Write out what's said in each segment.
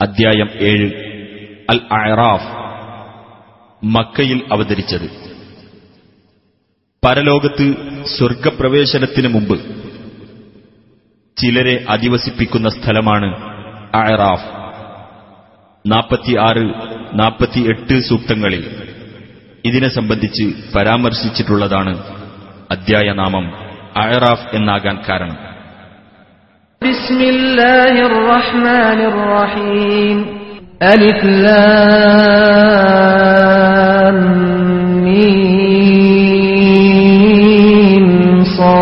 അദ്ധ്യായം ഏഴ്. അൽ അയറാഫ് മക്കയിൽ അവതരിച്ചത്. പരലോകത്ത് സ്വർഗപ്രവേശനത്തിന് മുമ്പ് ചിലരെ അധിവസിപ്പിക്കുന്ന സ്ഥലമാണ് അയറാഫ് നാൽപ്പത്തിയാറ് നാൽപ്പത്തിയെട്ട് സൂക്തങ്ങളിൽ ഇതിനെ സംബന്ധിച്ച് പരാമർശിച്ചിട്ടുള്ളതാണ് അധ്യായനാമം അയറാഫ് എന്നാകാൻ കാരണം. بسم الله الرحمن الرحيم. ألف لام ميم صاد.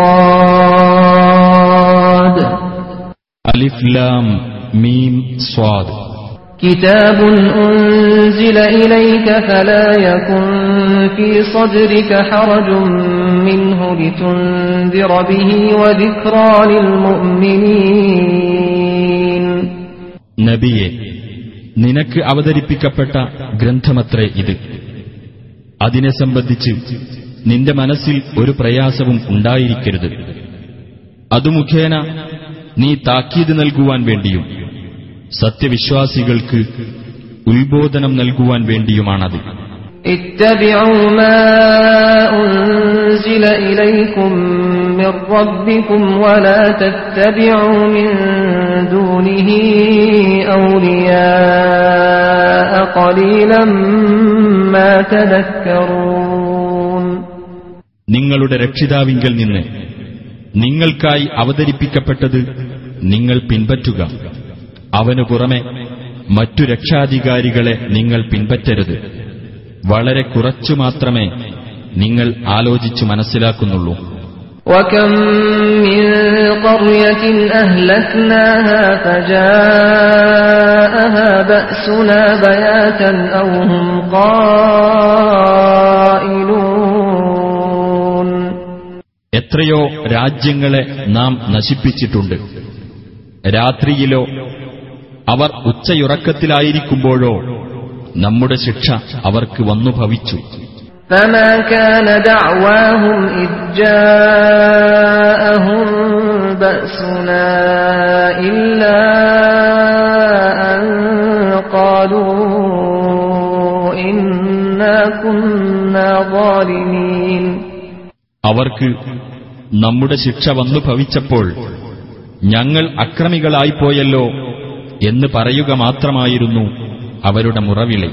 ألف لام ميم صاد. كتاب أنزل إليك فلا يكن في صدرك حرج منه لتنذر به وذكرى للمؤمنين നബിയെ നിനക്ക് അവതരിപ്പിക്കപ്പെട്ട ഗ്രന്ഥമത്രേ ഇത് അതിനെ സംബന്ധിച്ച് നിന്റെ മനസ്സിൽ ഒരു പ്രയാസവും ഉണ്ടായിരിക്കരുത് അതു മുഖേന നീ താക്കീത് നൽകുവാൻ വേണ്ടിയും സത്യവിശ്വാസികൾക്ക് ഉത്ബോധനം നൽകുവാൻ വേണ്ടിയുമാണത് اتبعوا ما أنزل إليكم من ربكم ولا تتبعوا من دونه أولياء قليلا ما تذكرون നിങ്ങളുടെ രക്ഷിതാവിങ്കൽ നിന്ന് നിങ്ങൾക്കായി അവതരിപ്പിക്കപ്പെട്ടത് നിങ്ങൾ പിൻപറ്റുക അവനു പുറമെ മറ്റു രക്ഷാധികാരികളെ നിങ്ങൾ പിൻപറ്റരുത് വളരെ കുറച്ചു മാത്രമേ നിങ്ങൾ ആലോചിച്ചു മനസ്സിലാക്കുന്നുള്ളൂ وكم من قرية أهلكناها فجاءها بأسنا بياتا أو هم قائلون എത്രയോ രാജ്യങ്ങളെ നാം നശിപ്പിച്ചിട്ടുണ്ട് രാത്രിയിലോ അവർ ഉച്ചയുറക്കത്തിലായിരിക്കുമ്പോഴോ നമ്മുടെ ശിക്ഷ അവർക്ക് വന്നു ഭവിച്ചു فما كان دعواهم إذ جاءهم بأسنا إلا أن قالوا إنا كنا ظالمين അവർക്ക് നമ്മുടെ ശിക്ഷ വന്നു ഭവിച്ചപ്പോൾ ഞങ്ങൾ അക്രമികളായിപ്പോയല്ലോ എന്ന് പറയുക മാത്രമായിരുന്നു അവരുടെ മുറവിളി.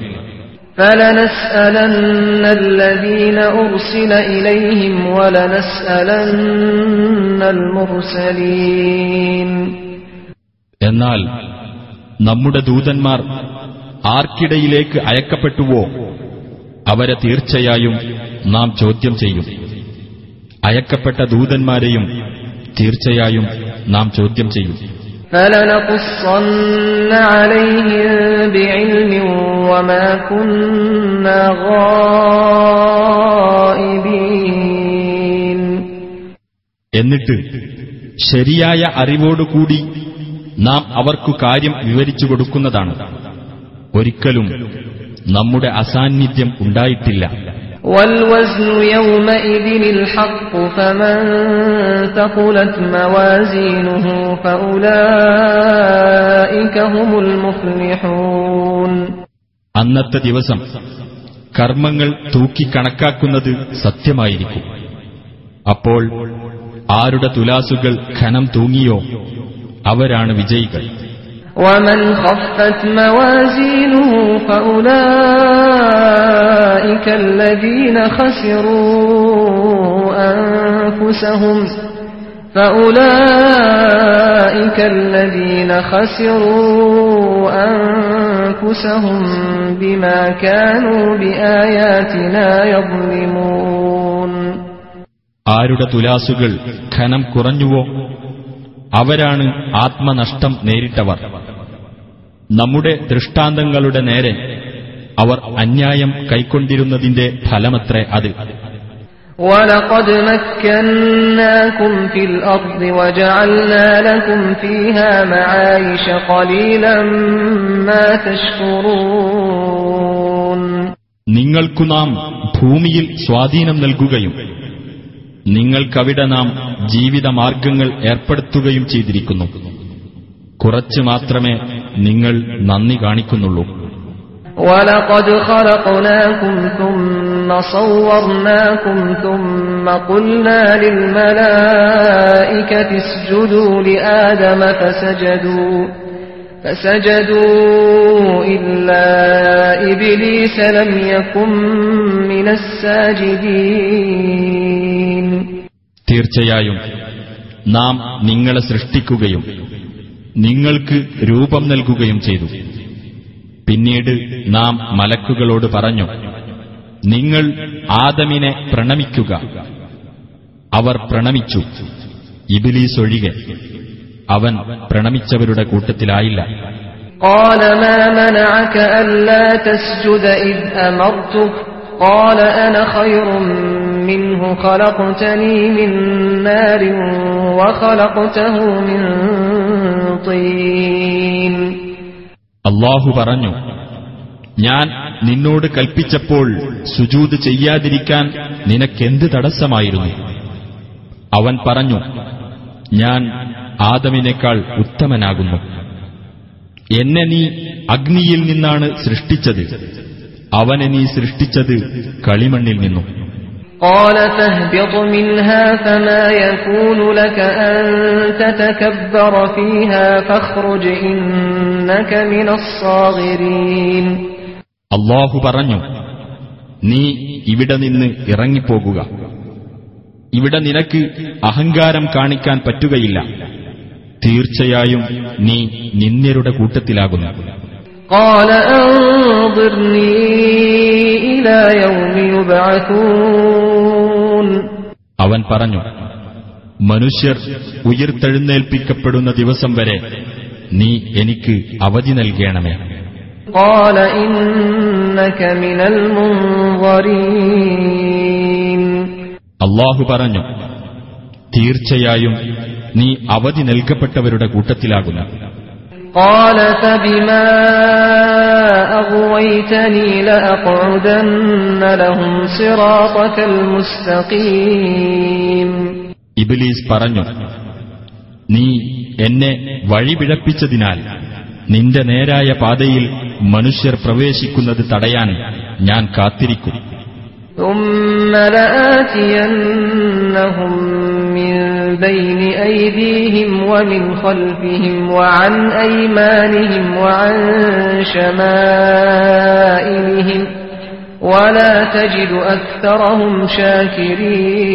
എന്നാൽ നമ്മുടെ ദൂതന്മാർ ആർക്കിടയിലേക്ക് അയക്കപ്പെട്ടുവോ? അവരെ തീർച്ചയായും നാം ചോദ്യം ചെയ്യും. അയക്കപ്പെട്ട ദൂതന്മാരെയും തീർച്ചയായും നാം ചോദ്യം ചെയ്യും. فلنقصن عليهم بعلم وما كنا غائبين എന്നിട്ട് ശരിയായ അറിവോടുകൂടി നാം അവർക്കു കാര്യം വിവരിച്ചു കൊടുക്കുന്നതാണ് ഒരിക്കലും നമ്മുടെ അസാന്നിധ്യം ഉണ്ടായിട്ടില്ല والوزن يومئذ الحق فمن ثقلت موازينه فأولئك هم المفلحون അന്നത്തെ ദിവസം കർമ്മങ്ങൾ തൂക്കിക്കണക്കാക്കുന്നത് സത്യമായിരിക്കും അപ്പോൾ ആരുടെ തുലാസുകൾ ഖനം തൂങ്ങിയോ അവരാണ് വിജയികൾ ومن خفت موازينه فأولئك الذين خسروا أنفسهم فأولئك الذين خسروا أنفسهم بما كانوا بآياتنا يظلمون ആരുടെ തുലാസുകൾ ഖനം കുറഞ്ഞുവോ അവരാണ് ആത്മനഷ്ടം നേരിട്ടവർ നമ്മുടെ ദൃഷ്ടാന്തങ്ങളുടെ നേരെ അവർ അന്യായം കൈക്കൊണ്ടിരുന്നതിന്റെ ഫലമത്രേ അത് ولقد مكناكم في الأرض وجعلنا لكم فيها معايش قليلا ما تشكرون നിങ്ങൾക്കു നാം ഭൂമിയിൽ സ്വാധീനം നൽകുകയും നിങ്ങൾക്കവിടെ നാം ജീവിതമാർഗങ്ങൾ ഏർപ്പെടുത്തുകയും ചെയ്തിരിക്കുന്നു കുറച്ചു മാത്രമേ നിങ്ങൾ നന്ദി കാണിക്കുന്നുള്ളൂ ولقد خلقناكم ثم صورناكم ثم قلنا للملائكة اسجدوا لآدم فسجدوا فسجدوا إلا إبليس لم يكن من الساجدين തീർച്ചയായും നാം നിങ്ങളെ സൃഷ്ടിക്കുകയും നിങ്ങൾക്ക് രൂപം നൽകുകയും ചെയ്തു പിന്നീട് നാം മലക്കുകളോട് പറഞ്ഞു നിങ്ങൾ ആദമിനെ പ്രണമിക്കുക അവർ പ്രണമിച്ചു ഇബിലീസ് ഒഴികെ അവൻ പ്രണമിച്ചവരുടെ കൂട്ടത്തിലായില്ല قال ما منعك ألا تسجد إذ أمرتك قال أنا خير منه خلقتني من نار وخلقته من طين അള്ളാഹു പറഞ്ഞു ഞാൻ നിന്നോട് കൽപ്പിച്ചപ്പോൾ സുജൂത് ചെയ്യാതിരിക്കാൻ നിനക്കെന്ത് തടസ്സമായിരുന്നു? അവൻ പറഞ്ഞു ഞാൻ ആദമിനേക്കാൾ ഉത്തമനാകുന്നു. എന്നെ നീ അഗ്നിയിൽ നിന്നാണ് സൃഷ്ടിച്ചത്. അവനെ നീ സൃഷ്ടിച്ചത് കളിമണ്ണിൽ നിന്നും. قال فاهبط منها فما يكون لك أن تتكبر فيها فاخرج إنك من الصاغرين അള്ളാഹു പറഞ്ഞു നീ ഇവിടെ നിന്ന് ഇറങ്ങിപ്പോകുക ഇവിടെ നിനക്ക് അഹങ്കാരം കാണിക്കാൻ പറ്റുകയില്ല തീർച്ചയായും നീ നിന്ദ്യരുടെ കൂട്ടത്തിലാകുന്നു قال أنظرني إلى يوم يبعثون അവൻ പറഞ്ഞു മനുഷ്യർ ഉയർത്തെഴുന്നേൽപ്പിക്കപ്പെടുന്ന ദിവസം വരെ നീ എനിക്ക് അവധി നൽകണമേ. അള്ളാഹു പറഞ്ഞു തീർച്ചയായും നീ അവധി നൽകപ്പെട്ടവരുടെ കൂട്ടത്തിലാകുന്നു. قال فبما أغويتني لأقعدن لهم صراطك المستقيم ഇബിലീസ് പറഞ്ഞു നീ എന്നെ വഴിപിഴപ്പിച്ചതിനാൽ നിന്റെ നേരായ പാതയിൽ മനുഷ്യർ പ്രവേശിക്കുന്നത് തടയാൻ ഞാൻ കാത്തിരിക്കും ثم لآتينهم من بين أيديهم ومن خلفهم وعن أيمانهم وعن شمائلهم ولا تجد أكثرهم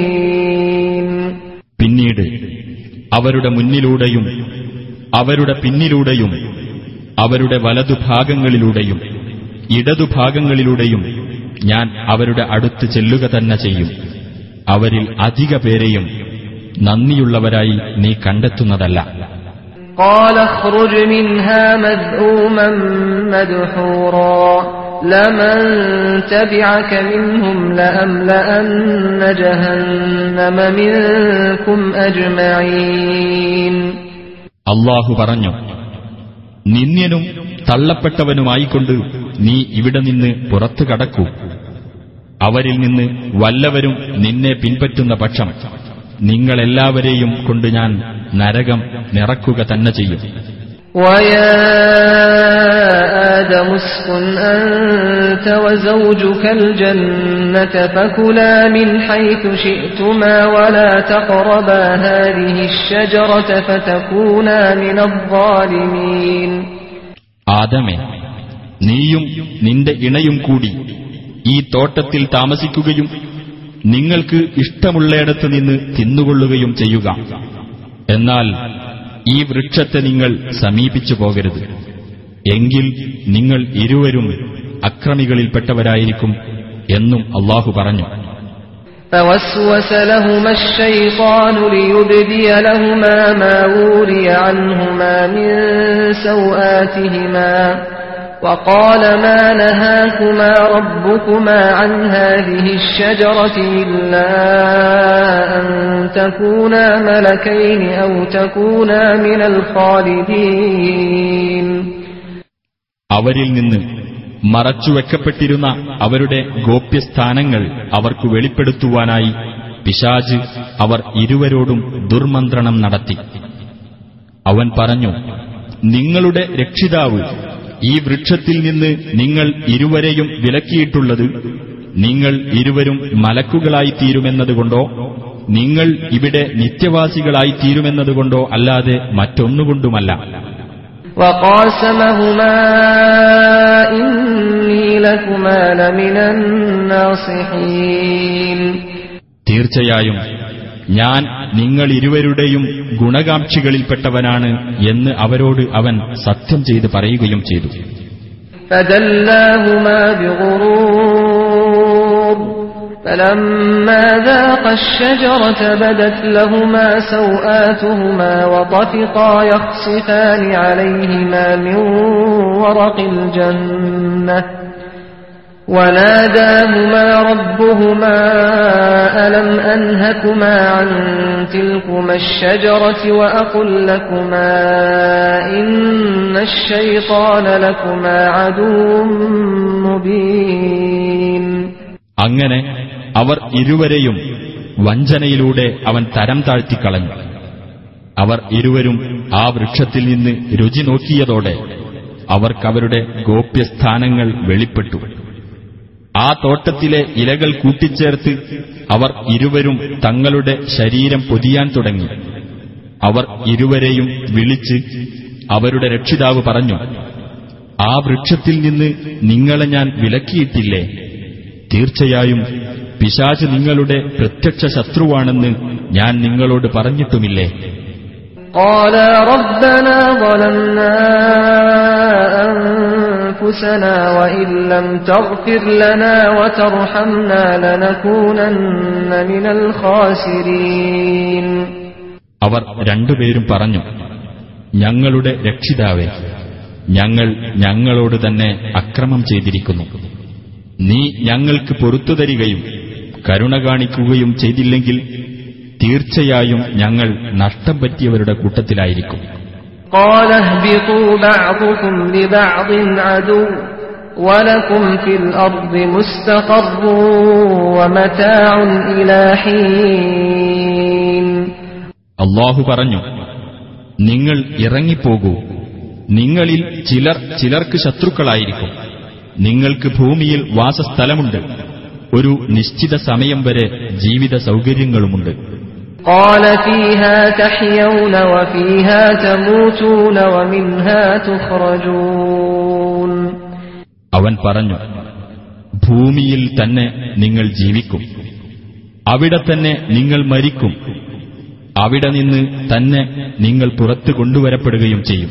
شاكرين പിന്നീട് അവരുടെ മുന്നിലൂടെയും അവരുടെ പിന്നിലൂടെയും അവരുടെ വലതുഭാഗങ്ങളിലൂടെയും ഇടതുഭാഗങ്ങളിലൂടെയും ഞാൻ അവരുടെ അടുത്ത് ചെല്ലുക തന്നെ ചെയ്യും അവരിൽ അധിക പേരെയും നന്ദിയുള്ളവരായി നീ കണ്ടെത്തുന്നതല്ല قال اخرج منها مذءوما مدحورا لمن تبعك منهم لأملأن جهنم منكم أجمعين അള്ളാഹു പറഞ്ഞു നിന്ദ്യനും തള്ളപ്പെട്ടവനുമായിക്കൊണ്ട് നീ ഇവിടെ നിന്ന് പുറത്തു കടക്കൂ അവരിൽ നിന്ന് വല്ലവരും നിന്നെ പിൻപറ്റുന്ന പക്ഷം നിങ്ങളെല്ലാവരെയും കൊണ്ട് ഞാൻ നരകം നിറക്കുക തന്നെ ചെയ്യും ويا آدم اسكن أنت وزوجك الجنة فكلا من حيث شئتما ولا تقربا هذه الشجرة فتكونا من الظالمين ആദമേ നീയും നിന്റെ ഇണയും കൂടി ഈ തോട്ടത്തിൽ താമസിക്കുകയും നിങ്ങൾക്ക് ഇഷ്ടമുള്ളയിടത്ത് നിന്ന് തിന്നുകൊള്ളുകയും ചെയ്യുക എന്നാൽ ഈ വൃക്ഷത്തെ നിങ്ങൾ സമീപിച്ചു പോകരുത് എങ്കിൽ നിങ്ങൾ ഇരുവരും അക്രമികളിൽപ്പെട്ടവരായിരിക്കും എന്നും അള്ളാഹു പറഞ്ഞു فوسوس لهما الشيطان ليبدي لهما ما وري عنهما من سوآتهما وقال ما نهاكما ربكما عن هذه الشجرة إلا أن تكونا ملكين أو تكونا من الخالدين അവരിൽ നിന്ന് മറച്ചുവെക്കപ്പെട്ടിരുന്ന അവരുടെ ഗോപ്യസ്ഥാനങ്ങൾ അവർക്ക് വെളിപ്പെടുത്തുവാനായി പിശാജ് അവർ ഇരുവരോടും ദുർമന്ത്രണം നടത്തി അവൻ പറഞ്ഞു നിങ്ങളുടെ രക്ഷിതാവ് ഈ വൃക്ഷത്തിൽ നിന്ന് നിങ്ങൾ ഇരുവരെയും വിലക്കിയിട്ടുള്ളത് നിങ്ങൾ ഇരുവരും മലക്കുകളായിത്തീരുമെന്നതുകൊണ്ടോ? നിങ്ങൾ ഇവിടെ നിത്യവാസികളായിത്തീരുമെന്നതുകൊണ്ടോ അല്ലാതെ മറ്റൊന്നുകൊണ്ടുമല്ല. തീർച്ചയായും ഞാൻ നിങ്ങൾ ഇരുവരുടെയും ഗുണകാംക്ഷികളിൽപ്പെട്ടവനാണ് എന്ന് അവരോട് അവൻ സത്യം ചെയ്ത് പറയുകയും ചെയ്തു فدلاهما بغرور فلما ذاقا الشجرة بدت لهما سوآتهما وطفقا يخصفان عليهما من ورق الجنة وناداهما ربهما ألم أنهكما عن تلكما الشجرة وأقل لكما إن الشيطان لكما عدو مبين അങ്ങനെ അവർ ഇരുവരെയും വഞ്ചനയിലൂടെ അവൻ തരം താഴ്ത്തിക്കളഞ്ഞു അവർ ഇരുവരും ആ വൃക്ഷത്തിൽ നിന്ന് രുചി നോക്കിയതോടെ അവർക്കവരുടെ ഗോപ്യസ്ഥാനങ്ങൾ വെളിപ്പെട്ടു ആ തോട്ടത്തിലെ ഇലകൾ കൂട്ടിച്ചേർത്ത് അവർ ഇരുവരും തങ്ങളുടെ ശരീരം പൊതിയാൻ തുടങ്ങി അവർ ഇരുവരെയും വിളിച്ച് അവരുടെ രക്ഷിതാവ് പറഞ്ഞു ആ വൃക്ഷത്തിൽ നിന്ന് നിങ്ങളെ ഞാൻ വിലക്കിയിട്ടില്ലേ തീർച്ചയായും പിശാച് നിങ്ങളുടെ പ്രത്യക്ഷ ശത്രുവാണെന്ന് ഞാൻ നിങ്ങളോട് പറഞ്ഞിട്ടുമില്ലേ قالا ربنا ظلمنا أنفسنا وإن لم تغفر لنا وترحمنا لنكونن من الخاسرين അവർ രണ്ടുപേരും പറഞ്ഞു ഞങ്ങളുടെ രക്ഷിതാവേ ഞങ്ങൾ ഞങ്ങളോട് തന്നെ അക്രമം ചെയ്തിരിക്കുന്നു നീ ഞങ്ങൾക്ക് പൊറത്തു തരികയും കരുണ കാണിക്കുകയും ചെയ്തില്ലെങ്കിൽ തീർച്ചയായും ഞങ്ങൾ നഷ്ടം പറ്റിയവരുടെ കൂട്ടത്തിലായിരിക്കും قال اهبطوا بعضكم لبعض عدو ولكم في الأرض مستقر ومتاع إلى حين അള്ളാഹു പറഞ്ഞു നിങ്ങൾ ഇറങ്ങിപ്പോകൂ നിങ്ങളിൽ ചിലർ ചിലർക്ക് ശത്രുക്കളായിരിക്കും നിങ്ങൾക്ക് ഭൂമിയിൽ വാസസ്ഥലമുണ്ട് ഒരു നിശ്ചിത സമയം വരെ ജീവിത സൗകര്യങ്ങളുമുണ്ട് قال فيها تحيون وفيها تموتون ومنها تخرجون അവൻ പറഞ്ഞു ഭൂമിയിൽ തന്നെ നിങ്ങൾ ജീവിക്കും അവിടെ തന്നെ നിങ്ങൾ മരിക്കും അവിടെ നിന്ന് തന്നെ നിങ്ങൾ പുറത്തു കൊണ്ടുവരപ്പെടുകയും ചെയ്യും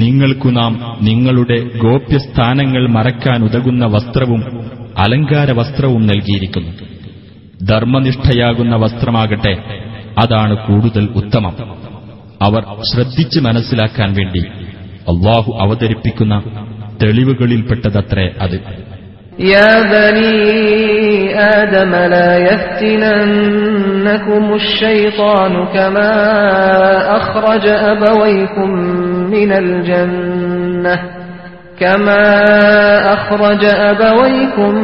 നിങ്ങൾക്കു നാം നിങ്ങളുടെ ഗോപ്യസ്ഥാനങ്ങൾ മറക്കാൻ ഉതകുന്ന വസ്ത്രവും അലങ്കാര വസ്ത്രവും നൽകിയിരിക്കുന്നു ധർമ്മനിഷ്ഠയാകുന്ന വസ്ത്രമാകട്ടെ അതാണ് കൂടുതൽ ഉത്തമം അവർ ശ്രദ്ധിച്ച് മനസ്സിലാക്കാൻ വേണ്ടി അള്ളാഹു അവതരിപ്പിക്കുന്ന തെളിവുകളിൽപ്പെട്ടതത്രേ അത് يا بني آدم لا يفتننكم الشيطان كما أخرج أبويكم من الجنة كما أخرج أبويكم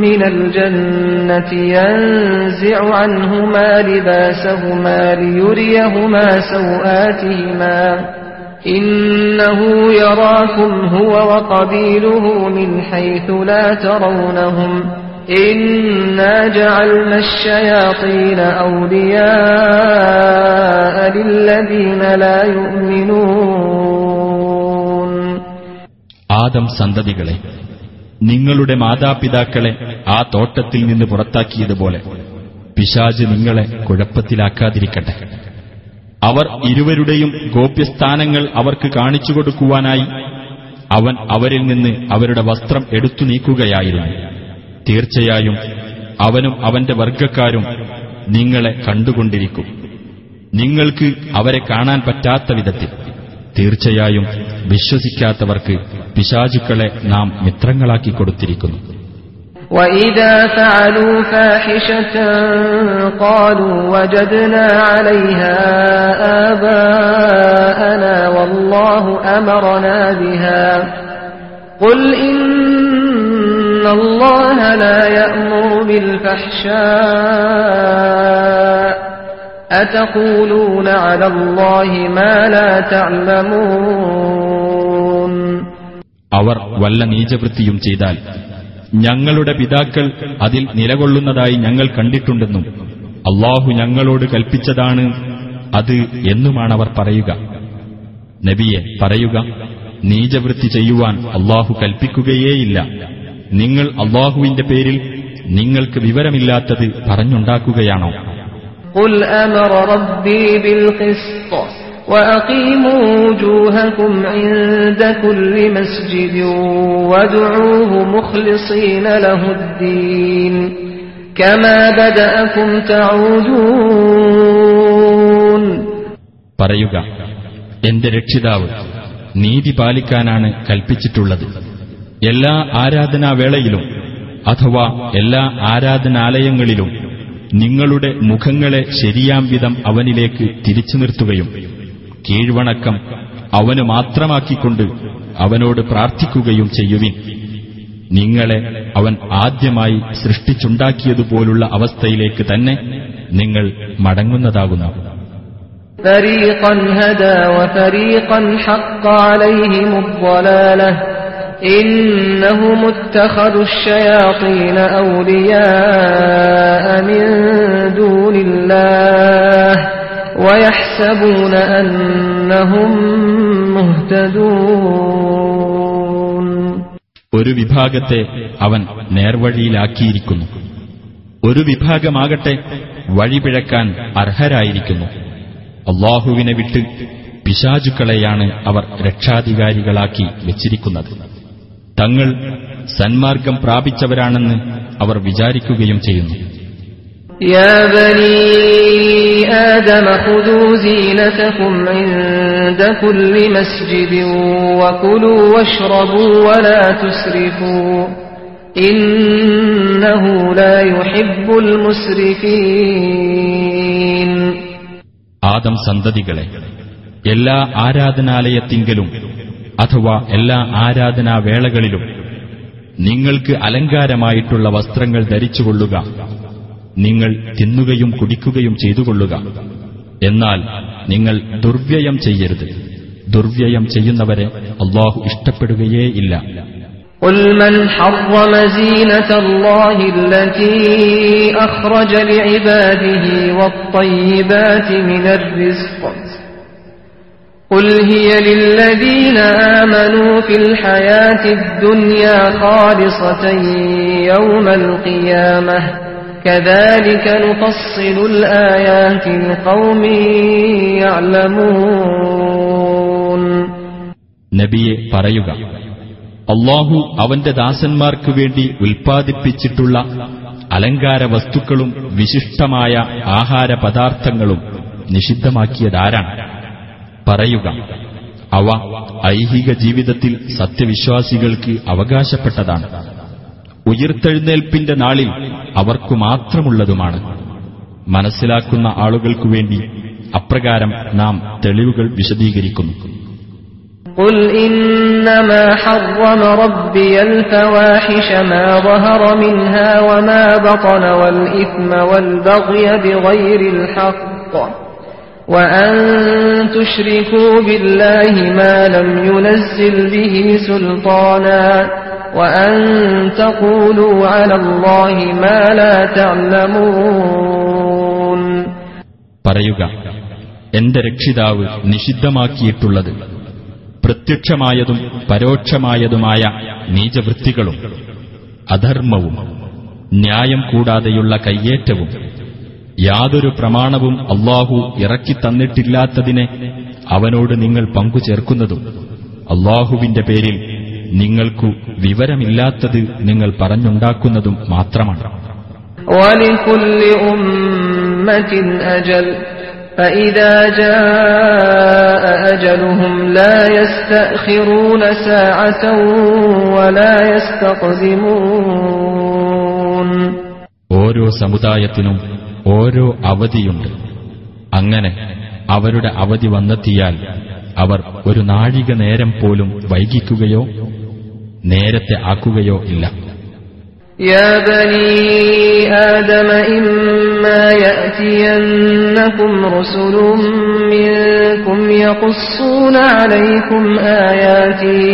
من الجنة ينزع عنهما لباسهما ليريهما سوآتهما إنه يراكم هو وقبيله من حيث لا ترونهم إنا جعلنا الشياطين أولياء للذين لا يؤمنون ആദം സന്തതികളെ നിങ്ങളുടെ മാതാപിതാക്കളെ ആ തോട്ടത്തിൽ നിന്ന് പുറത്താക്കിയതുപോലെ പിശാജ് നിങ്ങളെ കുഴപ്പത്തിലാക്കാതിരിക്കട്ടെ അവർ ഇരുവരുടെയും ഗോപ്യസ്ഥാനങ്ങൾ അവർക്ക് കാണിച്ചു കൊടുക്കുവാനായി അവൻ അവരിൽ നിന്ന് അവരുടെ വസ്ത്രം എടുത്തു നീക്കുകയായിരുന്നു തീർച്ചയായും അവനും അവന്റെ വർഗക്കാരും നിങ്ങളെ കണ്ടുകൊണ്ടിരിക്കും നിങ്ങൾക്ക് അവരെ കാണാൻ പറ്റാത്ത വിധത്തിൽ തീർച്ചയായും വിശ്വസിക്കാത്തവർക്ക് പിശാചുക്കളെ നാം മിത്രങ്ങളാക്കി കൊടുത്തിരിക്കുന്നു وإذا فعلوا فاحشة قالوا وجدنا عليها آباءنا والله أمرنا بها قل إن الله لا يأمر بالفحشاء أتقولون على الله ما لا تعلمون അവർ വല്ല നീചവൃത്തിയും ചെയ്താൽ ഞങ്ങളുടെ പിതാക്കൾ അതിൽ നിലകൊള്ളുന്നതായി ഞങ്ങൾ കണ്ടിട്ടുണ്ടെന്നും അള്ളാഹു ഞങ്ങളോട് കൽപ്പിച്ചതാണ് അത് എന്നുമാണവർ പറയുക നബിയെ പറയുക നീചവൃത്തി ചെയ്യുവാൻ അള്ളാഹു കൽപ്പിക്കുകയേയില്ല നിങ്ങൾ അള്ളാഹുവിന്റെ പേരിൽ നിങ്ങൾക്ക് വിവരമില്ലാത്തത് പറഞ്ഞുണ്ടാക്കുകയാണോ قل أمر ربي بالقسط وأقيموا وجوهكم عند كل مسجد وادعوه مخلصين له الدين كما بدأكم تعودون പറയുക എന്റെ രക്ഷിതാവ് നീതി പാലിക്കാനാണ് കൽപ്പിച്ചിട്ടുള്ളത് എല്ലാ ആരാധനാവേളയിലും അഥവാ എല്ലാ ആരാധനാലയങ്ങളിലും നിങ്ങളുടെ മുഖങ്ങളെ ശരിയാം വിധം അവനിലേക്ക് തിരിച്ചു നിർത്തുകയും കീഴ്വണക്കം അവന് മാത്രമാക്കിക്കൊണ്ട് അവനോട് പ്രാർത്ഥിക്കുകയും ചെയ്യുവിൻ. നിങ്ങളെ അവൻ ആദ്യമായി സൃഷ്ടിച്ചുണ്ടാക്കിയതുപോലുള്ള അവസ്ഥയിലേക്ക് തന്നെ നിങ്ങൾ മടങ്ങുന്നതാകുന്നു. ഫരീഖൻ ഹദാ വഫരീഖൻ ഫരീഖൻ ഹഖ്ക അലൈഹിമുദ്ദലാലഹ് إنهم اتخذوا الشياطين أولياء من دون الله ويحسبون أنهم مهتدون ഒരു വിഭാഗത്തെ അവൻ നേർവഴിയിലാക്കിയിരിക്കുന്നു ഒരു വിഭാഗമാകട്ടെ വഴിപിഴക്കാൻ അർഹരായിരിക്കുന്നു അള്ളാഹുവിനെ വിട്ട് പിശാചുക്കളെയാണ് അവർ രക്ഷാധികാരികളാക്കി വെച്ചിരിക്കുന്നത് തങ്ങൾ സന്മാർഗം പ്രാപിച്ചവരാണെന്ന് അവർ വിചാരിക്കുകയും ചെയ്യുന്നു يا بني آدم خذوا زينتكم عند كل مسجد وكلوا واشربوا ولا تسرفوا إنه لا يحب المسرفين ആദം സന്തതികളെ എല്ലാ ആരാധനാലയത്തിങ്കലും അഥവാ എല്ലാ ആരാധനാവേളകളിലും നിങ്ങൾക്ക് അലങ്കാരമായിട്ടുള്ള വസ്ത്രങ്ങൾ ധരിച്ചുകൊള്ളുക നിങ്ങൾ തിന്നുകയും കുടിക്കുകയും ചെയ്തുകൊള്ളുക എന്നാൽ നിങ്ങൾ ദുർവ്യയം ചെയ്യരുത് ദുർവ്യയം ചെയ്യുന്നവരെ അള്ളാഹു ഇഷ്ടപ്പെടുകയേ ഇല്ല قل من حرم زينة الله التي أخرج لعباده والطيبات من الرزق قل هي للذين آمنوا في الحياة الدنيا خالصة يوم القيامة كذلك نفصل الآيات لقوم يعلمون നബിയെ പറയുക അള്ളാഹു അവന്റെ ദാസന്മാർക്കു വേണ്ടി ഉൽപ്പാദിപ്പിച്ചിട്ടുള്ള അലങ്കാര വസ്തുക്കളും വിശിഷ്ടമായ ആഹാര പദാർത്ഥങ്ങളും നിഷിദ്ധമാക്കിയതാരാണ് പറയുക അവ ഐഹിക ജീവിതത്തിൽ സത്യവിശ്വാസികൾക്ക് അവകാശപ്പെട്ടതാണ് ഉയിർത്തെഴുന്നേൽപ്പിന്റെ നാളിൽ അവർക്കു മാത്രമുള്ളതുമാണ് മനസ്സിലാക്കുന്ന ആളുകൾക്കു വേണ്ടി അപ്രകാരം നാം തെളിവുകൾ വിശദീകരിക്കുന്നു قل إنما حرم ربي الفواحش ما ظهر منها وما بطن والإثم والبغي بغير الحق وأن تشركوا بالله ما لم ينزل به سلطانا وأن تقولوا على الله ما لا تعلمون പറയുക എന്റെ രക്ഷിതാവ് നിഷിദ്ധമാക്കിയിട്ടുള്ളത് പ്രത്യക്ഷമായതും പരോക്ഷമായതുമായ നീചവൃത്തികളും അധർമ്മവും ന്യായം കൂടാതെയുള്ള കയ്യേറ്റവും യാതൊരു പ്രമാണവും അള്ളാഹു ഇറക്കിത്തന്നിട്ടില്ലാത്തതിനെ അവനോട് നിങ്ങൾ പങ്കുചേർക്കുന്നതും അള്ളാഹുവിന്റെ പേരിൽ നിങ്ങൾക്കു വിവരമില്ലാത്തത് നിങ്ങൾ പറഞ്ഞുണ്ടാക്കുന്നതും മാത്രമാണ് ولكل أمة أجل فإذا جاء أجلهم لا يستأخرون ساعة ولا يستقدمون ഓരോ സമുദായത്തിനും ഓരോ അവധിയുണ്ട് അങ്ങനെ അവരുടെ അവധി വന്നെത്തിയാൽ അവർ ഒരു നാഴിക നേരം പോലും വൈകിക്കുകയോ നേരത്തെ ആക്കുകയോ ഇല്ല يا بني آدم إما يأتينكم رسل منكم يقصون عليكم آياتي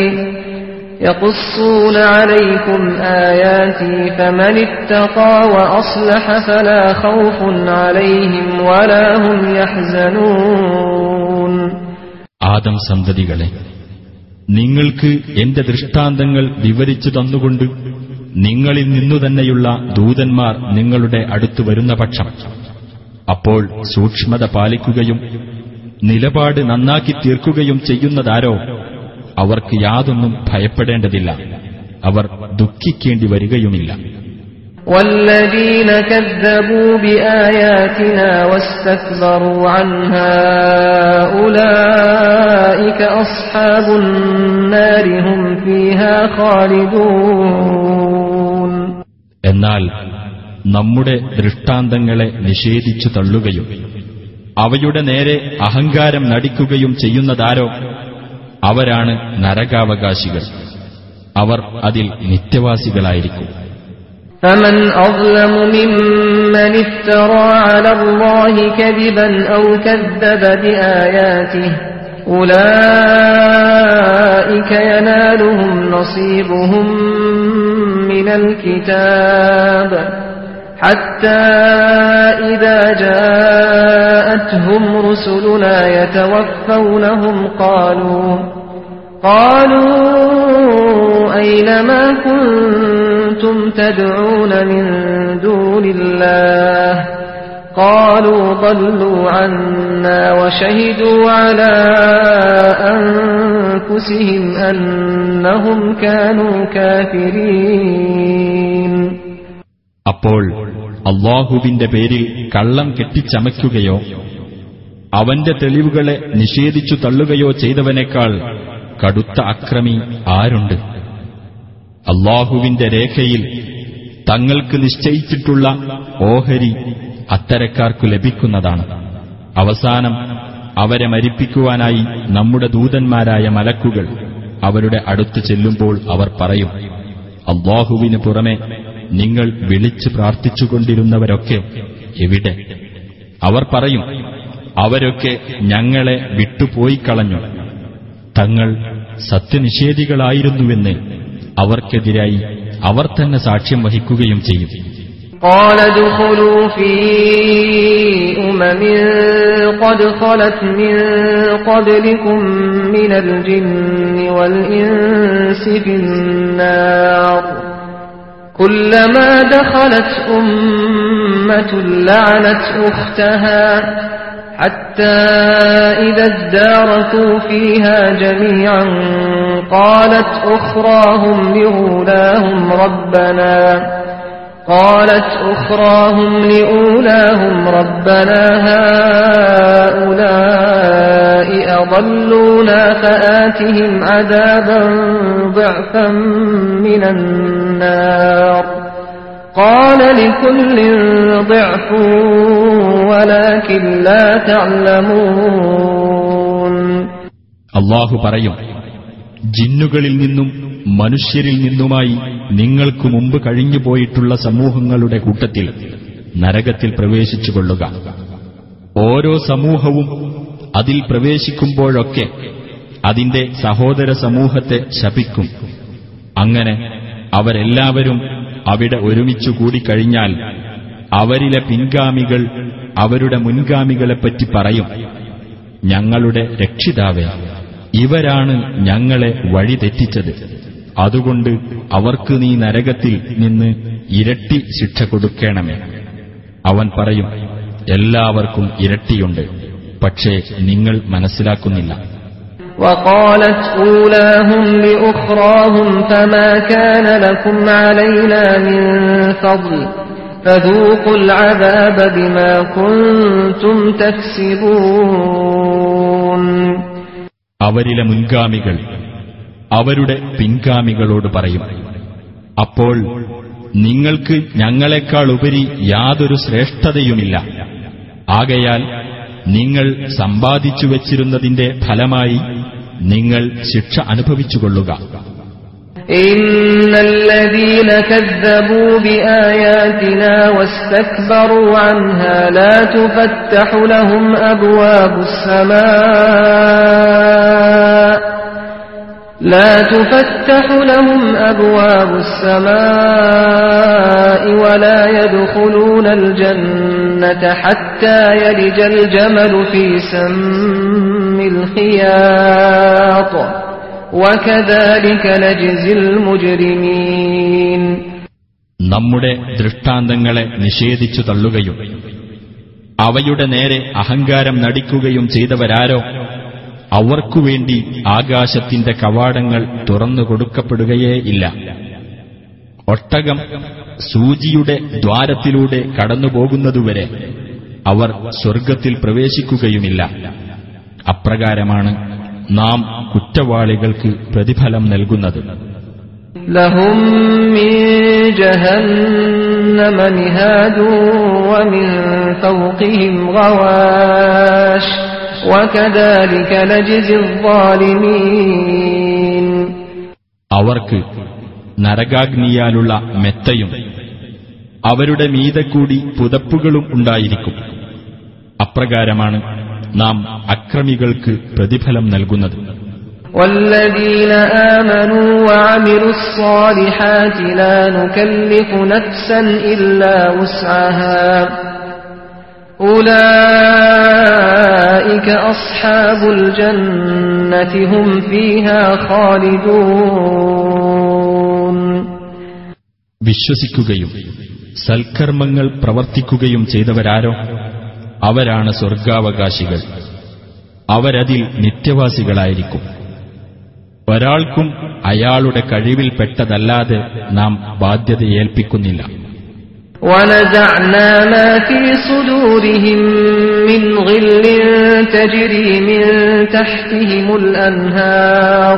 يقصون عليكم آياتي فمن اتقى وأصلح فلا خوف عليهم ولا هم يحزنون ആദം സന്തതികളെ നിങ്ങൾക്ക് എന്റെ ദൃഷ്ടാന്തങ്ങൾ വിവരിച്ചു തന്നുകൊണ്ട് നിങ്ങളിൽ നിന്നു തന്നെയുള്ള ദൂതന്മാർ നിങ്ങളുടെ അടുത്ത് വരുന്ന പക്ഷം അപ്പോൾ സൂക്ഷ്മത പാലിക്കുകയും നിലപാട് നന്നാക്കി തീർക്കുകയും ചെയ്യുന്നതാരോ അവർക്ക് യാതൊന്നും ഭയപ്പെടേണ്ടതില്ല അവർ ദുഃഖിക്കേണ്ടി വരികയുമില്ല والذين كذبوا بآياتنا واستكبروا عنها أولئك أصحاب النار هم فيها خالدون എന്നാൽ നമ്മുടെ ദൃഷ്ടാന്തങ്ങളെ നിഷേധിച്ചു തള്ളുകയും അവയുടെ നേരെ അഹങ്കാരം നടിക്കുകയും ചെയ്യുന്നതാരോ അവരാണ് നരകാവകാശികൾ അവർ അതിൽ നിത്യവാസികളായിരിക്കും فمن أظلم ممن افترى على الله كذبا أو كذب بآياته أولئك ينالهم نصيبهم من الكتاب حتى إذا جاءتهم رسلنا يتوفونهم قالوا قالوا أين ما كنتم تدعون من دون الله قالوا ضلوا عنا وشهدوا على أنفسهم أنهم كانوا كافرين അപ്പോൾ അള്ളാഹുവിന്റെ പേരിൽ കള്ളം കെട്ടിച്ചമയ്ക്കുകയോ അവന്റെ തെളിവുകളെ നിഷേധിച്ചു തള്ളുകയോ ചെയ്തവനേക്കാൾ കടുത്ത അക്രമി ആരുണ്ട്? അള്ളാഹുവിന്റെ രേഖയിൽ തങ്ങൾക്ക് നിശ്ചയിച്ചിട്ടുള്ള ഓഹരി അത്തരക്കാർക്കു ലഭിക്കുന്നതാണ്. അവസാനം അവരെ മരിപ്പിക്കുവാനായി നമ്മുടെ ദൂതന്മാരായ മലക്കുകൾ അവരുടെ അടുത്ത് ചെല്ലുമ്പോൾ അവർ പറയും അള്ളാഹുവിനു പുറമെ നിങ്ങൾ വിളിച്ചു പ്രാർത്ഥിച്ചുകൊണ്ടിരുന്നവരൊക്കെ എവിടെ? അവർ പറയും അവരൊക്കെ ഞങ്ങളെ വിട്ടുപോയിക്കളഞ്ഞു. തങ്ങൾ സത്യനിഷേധികളായിരുന്നുവെന്ന് അവർക്കെതിരായി അവർ തന്നെ സാക്ഷ്യം വഹിക്കുകയും ചെയ്യും قال ادخلوا في أمم قد خلت من قبلكم من الجن والإنس في النار كلما دخلت أمة لعنت أختها حتى إذا اداركوا فيها جميعا قالت أخراهم لأولاهم ربنا قالت أخراهم لأولاهم ربنا هؤلاء أضلونا فآتهم عذابا ضعفا من النار. قال لكل ضعف ولكن لا تعلمون അള്ളാഹു പറയും ജിന്നുകളിൽ നിന്നും മനുഷ്യരിൽ നിന്നുമായി നിങ്ങൾക്ക് മുമ്പ് കഴിഞ്ഞുപോയിട്ടുള്ള സമൂഹങ്ങളുടെ കൂട്ടത്തിൽ നരകത്തിൽ പ്രവേശിച്ചുകൊള്ളുക ഓരോ സമൂഹവും അതിൽ പ്രവേശിക്കുമ്പോഴൊക്കെ അതിന്റെ സഹോദര സമൂഹത്തെ ശപിക്കും അങ്ങനെ അവരെല്ലാവരും അവിടെ ഒരുമിച്ചു കൂടിക്കഴിഞ്ഞാൽ അവരിലെ പിൻഗാമികൾ അവരുടെ മുൻഗാമികളെപ്പറ്റി പറയും ഞങ്ങളുടെ രക്ഷിതാവേ ഇവരാണ് ഞങ്ങളെ വഴിതെറ്റിച്ചത് അതുകൊണ്ട് അവർക്ക് നീ നരകത്തിൽ നിന്ന് ഇരട്ടി ശിക്ഷ കൊടുക്കണമേ. അവൻ പറയും എല്ലാവർക്കും ഇരട്ടിയുണ്ട് പക്ഷേ നിങ്ങൾ മനസ്സിലാക്കുന്നില്ല. وقالت أولاهم لأخراهم فما كان لكم علينا من فضل فذوقوا العذاب بما كنتم تكسبون അവരിലെ മുൻഗാമികൾ അവരുടെ പിൻഗാമികളോട് പറയും അപ്പോൾ നിങ്ങൾക്ക് ഞങ്ങളെക്കാൾ ഉപരി യാതൊരു ശ്രേഷ്ഠതയുമില്ല ആകയാൽ നിങ്ങൾ സമ്പാദിച്ചു വച്ചിരുന്നതിന്റെ ഫലമായി നിങ്ങൾ ശിക്ഷ അനുഭവിച്ചുകൊള്ളുക إن الذين كذبوا بآياتنا واستكبروا عنها لا تفتح لهم أبواب السماء لا تفتح لهم أبواب السماء ولا يدخلون الجنة حتى يلج الجمل في سم الخياط وكذلك نجزي المجرمين നമ്മുടെ ദൃഷ്ടാന്തങ്ങളെ നിഷേധിച്ചു തള്ളുകയും അവയുടെ നേരെ അഹങ്കാരം നടിക്കുകയും ചെയ്തവരാരോ അവർക്കുവേണ്ടി ആകാശത്തിന്റെ കവാടങ്ങൾ തുറന്നു കൊടുക്കപ്പെടുകയേ ഇല്ല ഒട്ടകം സൂചിയുടെ ദ്വാരത്തിലൂടെ കടന്നുപോകുന്നതുവരെ അവർ സ്വർഗത്തിൽ പ്രവേശിക്കുകയുമില്ല. അപ്രകാരമാണ് നാം കുറ്റവാളികൾക്ക് പ്രതിഫലം നൽകുന്നത്. ലഹും അവർക്ക് നരകാഗ്നിയാലുള്ള മെത്തയും അവരുടെ മീതെ കൂടി പുതപ്പുകളും ഉണ്ടായിരിക്കും അപ്രകാരമാണ് നാം അക്രമികൾക്ക് പ്രതിഫലം നൽകുന്നത് والذين آمنوا وعملوا الصالحات لا نكلف نفسا إلا وسعها أولئك أصحاب الجنة هم فيها خالدون വിശ്വസിക്കുകയും സൽക്കർമ്മങ്ങൾ പ്രവർത്തിക്കുകയും ചെയ്തവരാരോ അവരാണ് സ്വർഗാവകാശികൾ അവരതിൽ നിത്യവാസികളായിരിക്കും ഒരാൾക്കും അയാളുടെ കഴിവിൽപ്പെട്ടതല്ലാതെ നാം ബാധ്യത ഏൽപ്പിക്കുന്നില്ല ونزعنا ما في صدورهم من غل تجري من تحتهم الأنهار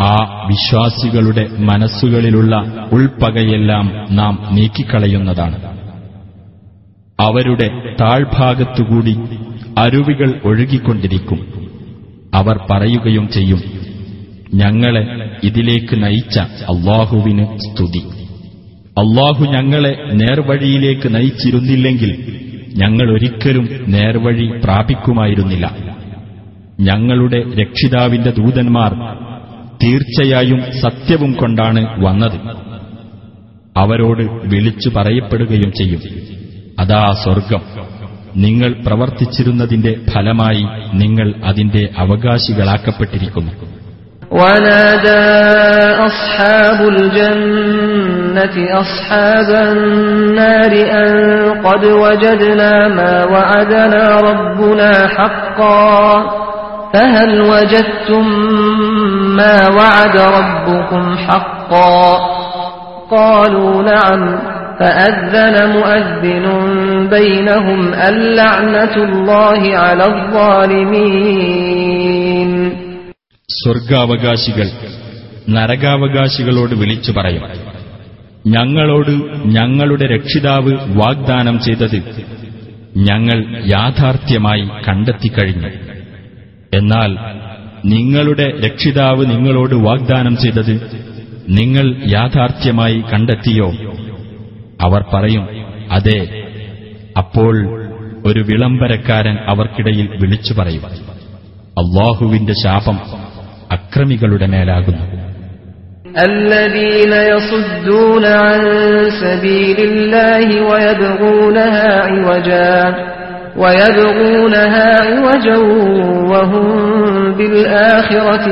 ആ വിശ്വാസികളുടെ മനസ്സുകളിലുള്ള ഉൾപ്പകയെല്ലാം നാം നീക്കിക്കളയുന്നതാണ്. അവരുടെ താഴ്ഭാഗത്തുകൂടി അരുവികൾ ഒഴുകിക്കൊണ്ടിരിക്കും. അവർ പറയുകയും ചെയ്യും ഞങ്ങളെ ഇതിലേക്ക് നയിച്ച അള്ളാഹുവിന് സ്തുതി. അള്ളാഹു ഞങ്ങളെ നേർവഴിയിലേക്ക് നയിച്ചിരുന്നില്ലെങ്കിൽ ഞങ്ങൾ ഒരിക്കലും നേർവഴി പ്രാപിക്കുമായിരുന്നില്ല. ഞങ്ങളുടെ രക്ഷിതാവിന്റെ ദൂതന്മാർ തീർച്ചയായും സത്യവും കൊണ്ടാണ് വന്നത് അവരോട് വിളിച്ചു പറയപ്പെടുകയും ചെയ്യും അതാ സ്വർഗം നിങ്ങൾ പ്രവർത്തിച്ചിരുന്നതിന്റെ ഫലമായി നിങ്ങൾ അതിന്റെ അവകാശികളാക്കപ്പെട്ടിരിക്കുന്നു ونادى أصحاب الجنة أصحاب النار أن قد وجدنا ما وعدنا ربنا حقا فهل وجدتم ما وعد ربكم حقا قالوا نعم فأذن مؤذن بينهم اللعنة الله على الظالمين സ്വർഗാവകാശികൾ നരകാവകാശികളോട് വിളിച്ചു പറയും ഞങ്ങളോട് ഞങ്ങളുടെ രക്ഷിതാവ് വാഗ്ദാനം ചെയ്തത് ഞങ്ങൾ യാഥാർത്ഥ്യമായി കണ്ടെത്തിക്കഴിഞ്ഞു എന്നാൽ നിങ്ങളുടെ രക്ഷിതാവ് നിങ്ങളോട് വാഗ്ദാനം ചെയ്തത് നിങ്ങൾ യാഥാർത്ഥ്യമായി കണ്ടെത്തിയോ അവർ പറയും അതെ അപ്പോൾ ഒരു വിളംബരക്കാരൻ അവർക്കിടയിൽ വിളിച്ചു പറയും അള്ളാഹുവിന്റെ ശാപം അക്രമികളുടെ മേലാകുന്നു الذين يصدون عن سبيل الله ويبغونها عوجا ويبغونها عوجا وهم بالآخرة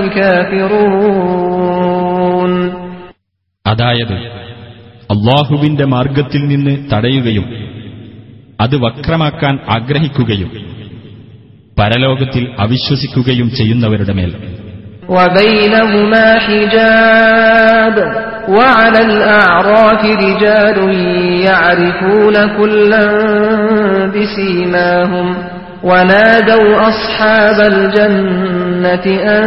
كافرون അതായത് അള്ളാഹുവിന്റെ മാർഗത്തിൽ നിന്ന് തടയുകയും അത് വക്രമാക്കാൻ ആഗ്രഹിക്കുകയും പരലോകത്തിൽ അവിശ്വസിക്കുകയും ചെയ്യുന്നവരുടെ മേൽ وبينهما حجاب وعلى الأعراف رجال يعرفون كلا بسيماهم ونادوا أصحاب الجنة أن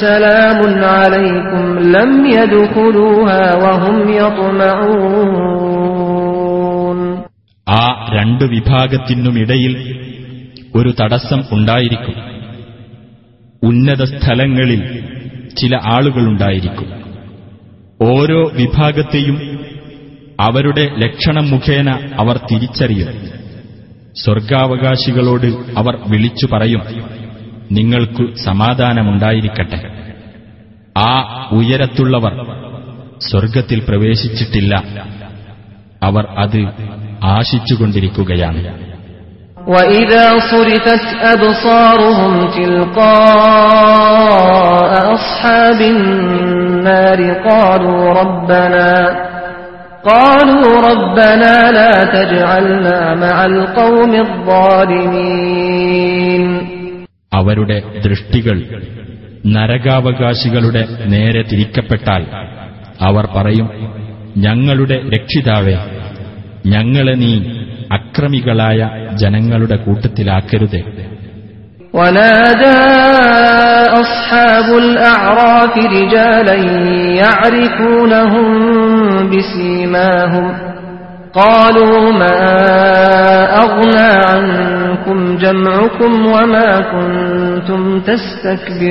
سلام عليكم لم يدخلوها وهم يطمعون ആ രണ്ടു വിഭാഗത്തിനുമിടയിൽ ഒരു തടസ്സം ഉണ്ടായിരിക്കും ഉന്നത സ്ഥലങ്ങളിൽ ചില ആളുകളുണ്ടായിരിക്കും ഓരോ വിഭാഗത്തെയും അവരുടെ ലക്ഷണം മുഖേന അവർ തിരിച്ചറിയും. സ്വർഗാവകാശികളോട് അവർ വിളിച്ചു പറയും നിങ്ങൾക്കു സമാധാനമുണ്ടായിരിക്കട്ടെ. ആ ഉയരത്തുള്ളവർ സ്വർഗത്തിൽ പ്രവേശിച്ചിട്ടില്ല. അവർ അത് ആശിച്ചുകൊണ്ടിരിക്കുകയാണ്. وإذا صرفت أبصارهم تلقاء أصحاب النار قالوا ربنا قالوا ربنا لا تجعلنا مع القوم الظالمين അവരുടെ ദൃഷ്ടികൾ നരകാവകാശികളുടെ നേരെ തിരിക്കപ്പെട്ടാൽ അവർ പറയും ഞങ്ങളുടെ രക്ഷിതാവേ ഞങ്ങളെ നീ അക്രമികളായ ജനങ്ങളുടെ കൂട്ടത്തിലാക്കരുതേ ونادى أصحاب الأعراف رجالا يعرفونهم بسيماهم قالوا ما أغنى عنكم جمعكم وما كنتم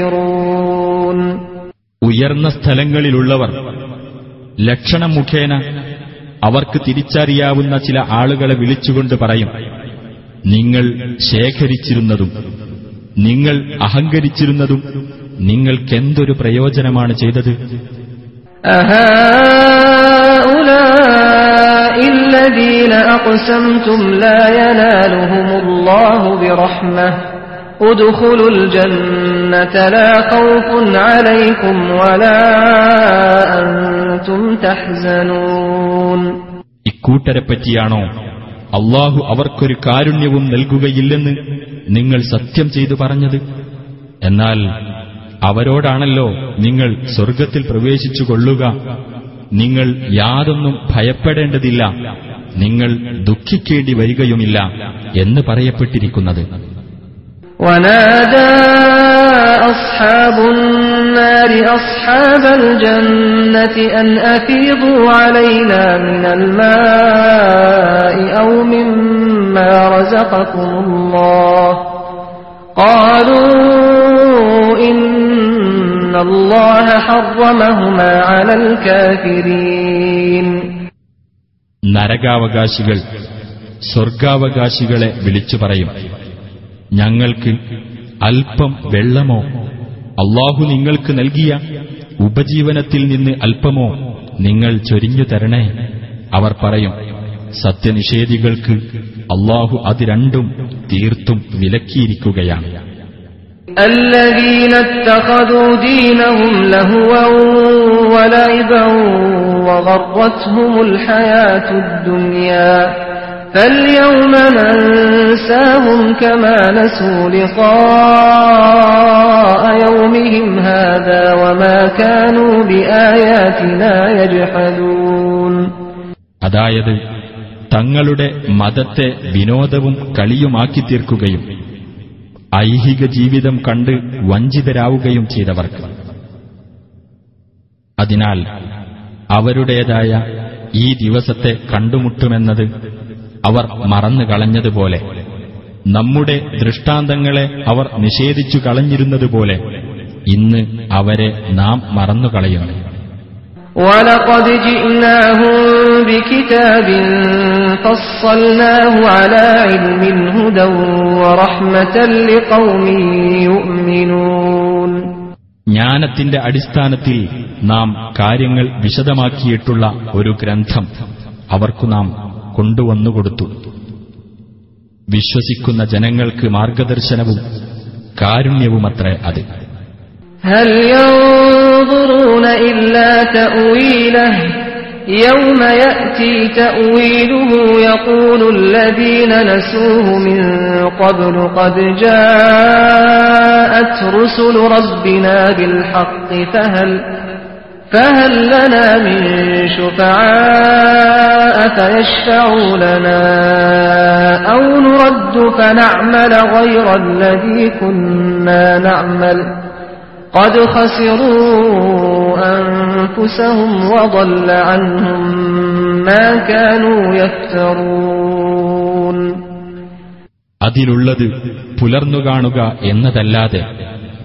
تستكبرون ഉയർന്ന സ്ഥലങ്ങളിലുള്ളവർ ലക്ഷണം മുഖേന അവർക്ക് തിരിച്ചറിയാവുന്ന ചില ആളുകളെ വിളിച്ചുകൊണ്ട് പറയും നിങ്ങൾ ശേഖരിച്ചിരുന്നതും നിങ്ങൾ അഹങ്കരിച്ചിരുന്നതും നിങ്ങൾക്കെന്തൊരു പ്രയോജനമാണ് ചെയ്തത്? أهؤلاء الذين أقسمتم لا ينالهم الله برحمة ادخلوا الجنة لا خوف عليكم ولا أنتم تحزنون ഇക്കൂട്ടരെപ്പറ്റിയാണോ അള്ളാഹു അവർക്കൊരു കാരുണ്യവും നൽകുകയില്ലെന്ന് നിങ്ങൾ സത്യം ചെയ്തു പറഞ്ഞത് എന്നാൽ അവരോടാണല്ലോ നിങ്ങൾ സ്വർഗത്തിൽ പ്രവേശിച്ചു കൊള്ളുക നിങ്ങൾ യാതൊന്നും ഭയപ്പെടേണ്ടതില്ല നിങ്ങൾ ദുഃഖിക്കേണ്ടി വരികയുമില്ല എന്ന് പറയപ്പെട്ടിരിക്കുന്നത് ونادى أصحاب النار أصحاب الجنة أن أفيضوا علينا من الماء أو مما رزقكم الله قالوا إن الله حرمهما على الكافرين നരകാവകാശികൾ സ്വർഗാവകാശികളെ വിളിച്ചു പറയും ഞങ്ങൾക്ക് അല്പം വെള്ളമോ അള്ളാഹു നിങ്ങൾക്ക് നൽകിയ ഉപജീവനത്തിൽ നിന്ന് അല്പമോ നിങ്ങൾ ചൊരിഞ്ഞു തരണേ അവർ പറയും സത്യനിഷേധികൾക്ക് അള്ളാഹു അത് രണ്ടും തീർത്തും വിലക്കിയിരിക്കുകയാണ് الذين اتخذوا دينهم لهوا ولعبا وغرتهم الحياة الدنيا فاليوم ننساهم كما نسوا لقاء يومهم هذا وما كانوا بآياتنا يجحدون അതായത് തങ്ങളുടെ മതത്തെ വിനോദവും കളിയുമാക്കി തീർക്കുകയും ഐഹിക ജീവിതം കണ്ട് വഞ്ചിതരാവുകയും ചെയ്തവർക്ക് അതിനാൽ അവരുടേതായ ഈ ദിവസത്തെ കണ്ടുമുട്ടുമെന്നത് അവർ മറന്നു കളഞ്ഞതുപോലെ നമ്മുടെ ദൃഷ്ടാന്തങ്ങളെ അവർ നിഷേധിച്ചു കളഞ്ഞിരുന്നതുപോലെ ഇന്ന് അവരെ നാം മറന്നുകളയുന്നു ولقد جئناهم بكتاب فصلناه على علم هدى ورحمة لقوم يؤمنون ജ്ഞാനത്തിന്റെ അടിസ്ഥാനത്തിൽ നാം കാര്യങ്ങൾ വിശദമാക്കിയിട്ടുള്ള ഒരു ഗ്രന്ഥം അവർക്കു നാം കൊണ്ടുവന്നുകൊടുത്തു വിശ്വസിക്കുന്ന ജനങ്ങൾക്ക് മാർഗദർശനവും കാരുണ്യവുമത്രേ അത് هل ينظرون إلا تأويله يوم يأتي تأويله يقول الذين نسوه من قبل قد جاءت رسل ربنا بالحق فهل فهل لنا من شفعاء فيشفعوا لنا أو نرد فنعمل غير الذي كنا نعمل قد خسروا أنفسهم وضل عنهم ما كانوا يفترون അതിലുള്ളത് പുലർന്നുകാണുക എന്നതല്ലാതെ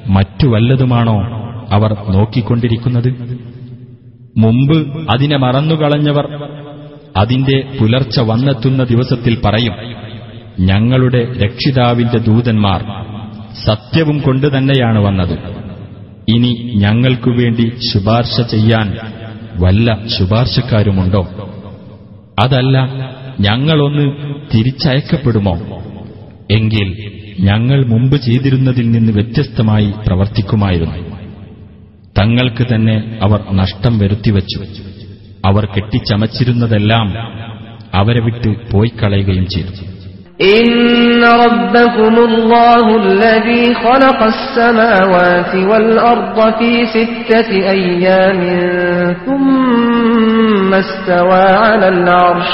മറ്റു വല്ലതുമാണോ അവർ നോക്കിക്കൊണ്ടിരിക്കുന്നത് മുമ്പ് അതിനെ മറന്നുകളഞ്ഞവർ അതിന്റെ പുലർച്ച വന്നെത്തുന്ന ദിവസത്തിൽ പറയും ഞങ്ങളുടെ രക്ഷിതാവിന്റെ ദൂതന്മാർ സത്യവും കൊണ്ടു തന്നെയാണ് വന്നത്. ഇനി ഞങ്ങൾക്കു വേണ്ടി ശുപാർശ ചെയ്യാൻ വല്ല ശുപാർശക്കാരുമുണ്ടോ? അതല്ല ഞങ്ങളൊന്ന് തിരിച്ചയക്കപ്പെടുമോ? എങ്കിൽ ഞങ്ങൾ മുമ്പ് ചെയ്തിരുന്നതിൽ നിന്ന് വ്യത്യസ്തമായി പ്രവർത്തിക്കുമായിരുന്നു. തങ്ങൾക്ക് തന്നെ അവർ നഷ്ടം വരുത്തിവച്ചു അവർ കെട്ടിച്ചമച്ചിരുന്നതെല്ലാം അവരെ വിട്ട് പോയിക്കളയുകയും ചെയ്തു إن ربكم الله الذي خلق السماوات والأرض في ستة أيام ثم استوى على العرش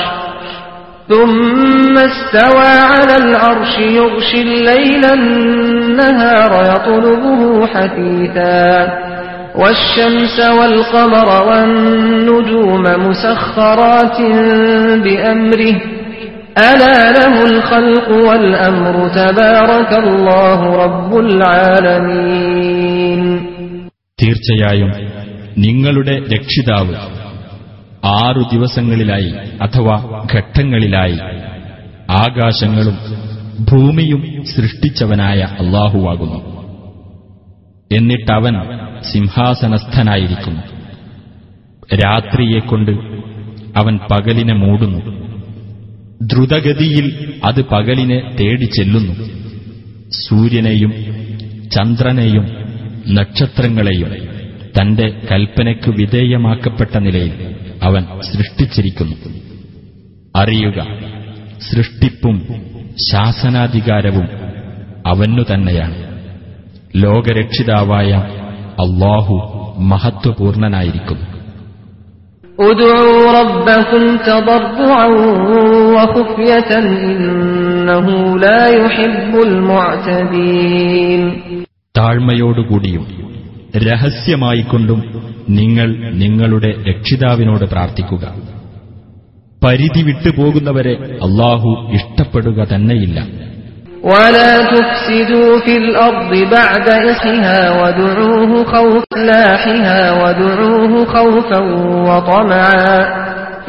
ثم استوى على العرش يغشي الليل النهار يطلبه حثيثا والشمس والقمر والنجوم مسخرات بأمره ألا له الخلق والأمر تبارك الله رب العالمين തീർച്ചയായും നിങ്ങളുടെ രക്ഷിതാവ് ആറു ദിവസങ്ങളിലായി അഥവാ ഘട്ടങ്ങളിലായി ആകാശങ്ങളും ഭൂമിയും സൃഷ്ടിച്ചവനായ അള്ളാഹുവാകുന്നു എന്നിട്ടവൻ സിംഹാസനസ്ഥനായിരിക്കുന്നു. രാത്രിയെക്കൊണ്ട് അവൻ പകലിനെ മൂടുന്നു. ദ്രുതഗതിയിൽ അത് പകലിനെ തേടി ചെല്ലുന്നു. സൂര്യനെയും ചന്ദ്രനെയും നക്ഷത്രങ്ങളെയും തന്റെ കൽപ്പനയ്ക്ക് വിധേയമാക്കപ്പെട്ട നിലയിൽ അവൻ സൃഷ്ടിച്ചിരിക്കുന്നു. അറിയുക സൃഷ്ടിപ്പും ശാസനാധികാരവും അവനു തന്നെയാണ്. ലോകരക്ഷിതാവായ അള്ളാഹു മഹത്വപൂർണനായിരിക്കും. താഴ്മയോടുകൂടിയും രഹസ്യമായിക്കൊണ്ടും നിങ്ങൾ നിങ്ങളുടെ രക്ഷിതാവിനോട് പ്രാർത്ഥിക്കുക. പരിധി വിട്ടുപോകുന്നവരെ അള്ളാഹു ഇഷ്ടപ്പെടുക തന്നെയില്ല. ولا تفسدوا في الأرض بعد إصلها وادعوه خوفا لاحها وادعوه خوفا وطمعا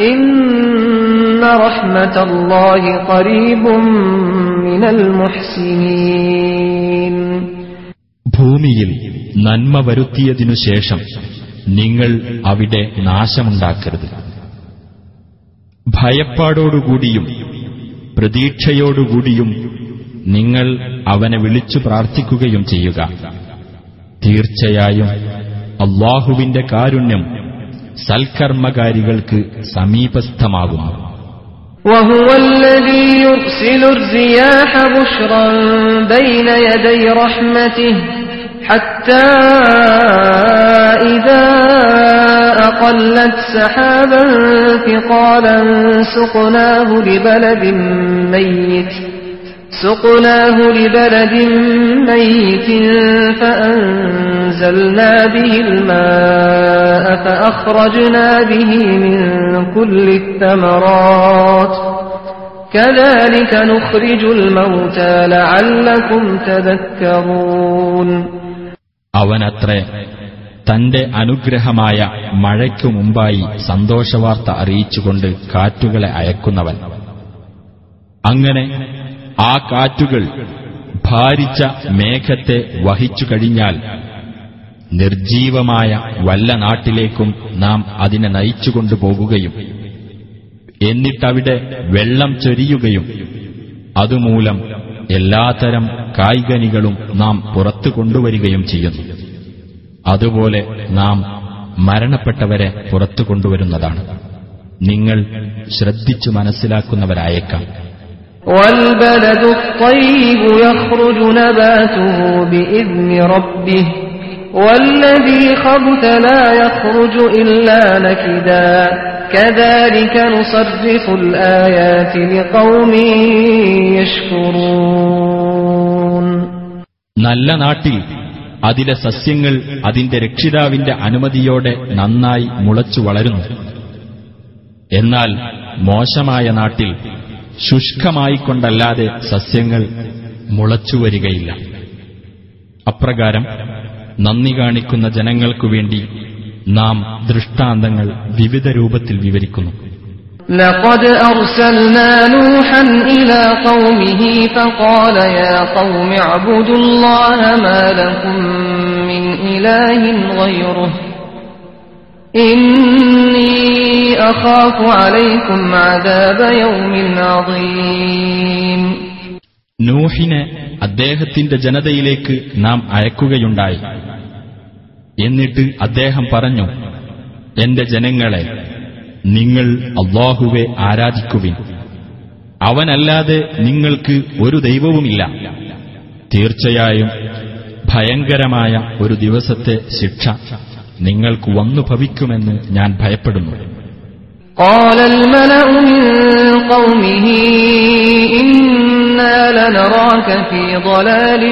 إن رحمة الله قريب من المحسنين ഭൂമിയിൽ നന്മ വരുത്തിയതിനു ശേഷം നിങ്ങൾ അവിടെ നാശമുണ്ടാക്കരുത് ഭയപ്പാടോടുകൂടിയും പ്രതീക്ഷയോടുകൂടിയും നിങ്ങൾ അവനെ വിളിച്ചു പ്രാർത്ഥിക്കുകയും ചെയ്യുക തീർച്ചയായും അള്ളാഹുവിന്റെ കാരുണ്യം സൽക്കർമ്മകാരികൾക്ക് സമീപസ്ഥമാകുന്നു وهو الذي يرسل الرياح بشرا بين يدي رحمته حتى إذا أقلت سحابا ثقالا سقناه لبلد ميت سقناه لبلد ميت فأنزلنا به الماء فأخرجنا به من كل الثمرات كذلك نخرج الموتى لعلكم تذكرون അവനത്രേ തന്റെ അനുഗ്രഹമായ മഴയ്ക്കു മുമ്പായി സന്തോഷവാർത്ത അറിയിച്ചുകൊണ്ട് കാറ്റുകളെ അയക്കുന്നവൻ അങ്ങനെ ആ കാറ്റുകൾ ഭാരിച്ച മേഘത്തെ വഹിച്ചു കഴിഞ്ഞാൽ നിർജീവമായ വല്ല നാട്ടിലേക്കും നാം അതിനെ നയിച്ചുകൊണ്ടുപോകുകയും എന്നിട്ടവിടെ വെള്ളം ചൊരിയുകയും അതുമൂലം എല്ലാത്തരം കായികനികളും നാം പുറത്തു കൊണ്ടുവരികയും ചെയ്യുന്നു. അതുപോലെ നാം മരണപ്പെട്ടവരെ പുറത്തു കൊണ്ടുവരുന്നതാണ്. നിങ്ങൾ ശ്രദ്ധിച്ചു മനസ്സിലാക്കുന്നവരായേക്കാം. والبلد الطيب يخرج نباته بإذن ربه والذي خبث لا يخرج إلا نكدا كذلك نصرف الآيات لقوم يشكرون നല്ല നാട്ടിൽ അതിലെ സസ്യങ്ങൾ അതിന്റെ രക്ഷിതാവിന്റെ അനുമതിയോടെ നന്നായി മുളച്ചു വളരുന്നു എന്നാൽ മോശമായ നാട്ടിൽ ശുഷ്കമായിക്കൊണ്ടല്ലാതെ സസ്യങ്ങൾ മുളച്ചുവരികയില്ല അപ്രകാരം നന്ദി കാണിക്കുന്ന ജനങ്ങൾക്കു വേണ്ടി നാം ദൃഷ്ടാന്തങ്ങൾ വിവിധ രൂപത്തിൽ വിവരിക്കുന്നു لقد أرسلنا نوحا إلى قومه فقال يا قوم اعبدوا الله ما لكم من إله غيره നൂഹിനെ അദ്ദേഹത്തിന്റെ ജനതയിലേക്ക് നാം അയക്കുകയുണ്ടായി. എന്നിട്ട് അദ്ദേഹം പറഞ്ഞു എന്റെ ജനങ്ങളെ നിങ്ങൾ അള്ളാഹുവെ ആരാധിക്കുവിൻ. അവനല്ലാതെ നിങ്ങൾക്ക് ഒരു ദൈവവുമില്ല. തീർച്ചയായും ഭയങ്കരമായ ഒരു ദിവസത്തെ ശിക്ഷ. നിങ്ങൾക്ക് വന്നു ഭവിക്കുമെന്ന് ഞാൻ ഭയപ്പെടുന്നു قال الملأ من قومه إنا لنراك في ضلال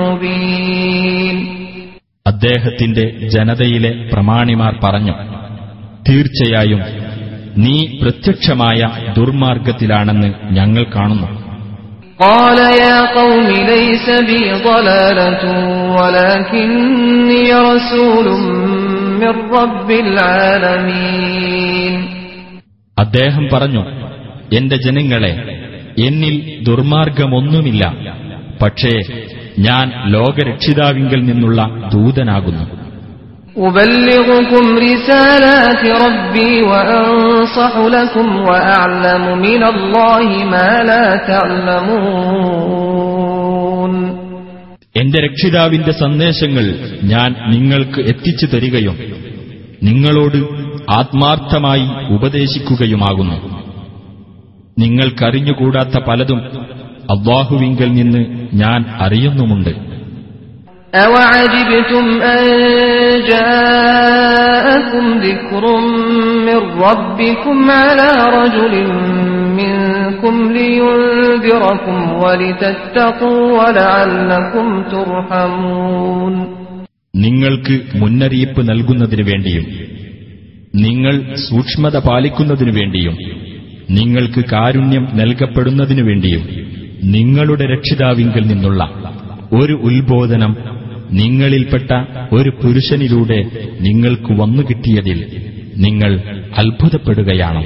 مبين അദ്ദേഹത്തിന്റെ ജനതയിലെ പ്രമാണിമാർ പറഞ്ഞു തീർച്ചയായും നീ പ്രത്യക്ഷമായ ദുർമാർഗത്തിലാണെന്ന് ഞങ്ങൾ കാണുന്നു قال يا قوم ليس بي ضلالة ولكني رسول من رب العالمين അദ്ദേഹം പറഞ്ഞു എന്റെ ജനങ്ങളെ എന്നിൽ ദുർമാർഗമൊന്നുമില്ല പക്ഷേ ഞാൻ ലോകരക്ഷിതാവിങ്കിൽ നിന്നുള്ള ദൂതനാകുന്നു أبلغكم رسالات ربي وأنصح لكم وأعلم من الله ما لا تعلمون എന്റെ രക്ഷിതാവിന്റെ സന്ദേശങ്ങൾ ഞാൻ നിങ്ങൾക്ക് എത്തിച്ചു തരികയും നിങ്ങളോട് ആത്മാർത്ഥമായി ഉപദേശിക്കുകയുമാകുന്നു നിങ്ങൾക്കറിഞ്ഞുകൂടാത്ത പലതും അള്ളാഹുവിങ്കൽ നിന്ന് ഞാൻ അറിയുന്നുമുണ്ട് أوعجبتم أن جاءكم ذكر من ربكم على رجل منكم لينذركم ولتتقوا ولعلكم ترحمون നിങ്ങൾക്ക് മുന്നറിയിപ്പ് നൽകുന്നതിനു വേണ്ടിയും നിങ്ങൾ സൂക്ഷ്മത പാലിക്കുന്നതിനു വേണ്ടിയും നിങ്ങൾക്ക് കാരുണ്യം നൽകപ്പെടുന്നതിനു വേണ്ടിയും നിങ്ങളുടെ രക്ഷിതാവിങ്കിൽ നിന്നുള്ള ഒരു ഉത്ബോധനം നിങ്ങളിൽപ്പെട്ട ഒരു പുരുഷനിലൂടെ നിങ്ങൾക്ക് വന്നുകിട്ടിയതിൽ നിങ്ങൾ അത്ഭുതപ്പെടുകയാണ്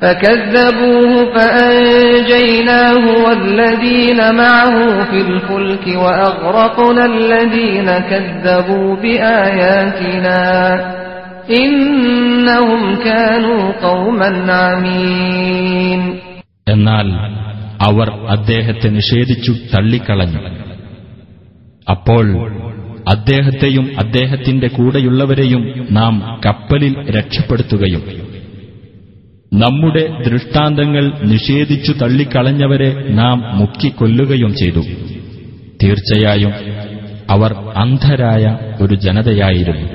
فكذبوه فأنجيناه والذين معه في الفلك وأغرقنا الذين كذبوا بآياتنا إنهم كانوا قوما عمين എന്നാൽ അവർ അദ്ദേഹത്തെ നിഷേധിച്ചു തള്ളിക്കളഞ്ഞു അപ്പോൾ അദ്ദേഹത്തെയും അദ്ദേഹത്തിന്റെ കൂടെയുള്ളവരെയും നാം കപ്പലിൽ രക്ഷപ്പെടുത്തുകയും നമ്മുടെ ദൃഷ്ടാന്തങ്ങൾ നിഷേധിച്ചു തള്ളിക്കളഞ്ഞവരെ നാം മുക്കിക്കൊല്ലുകയും ചെയ്തു. തീർച്ചയായും അവർ അന്ധരായ ഒരു ജനതയായിരുന്നു.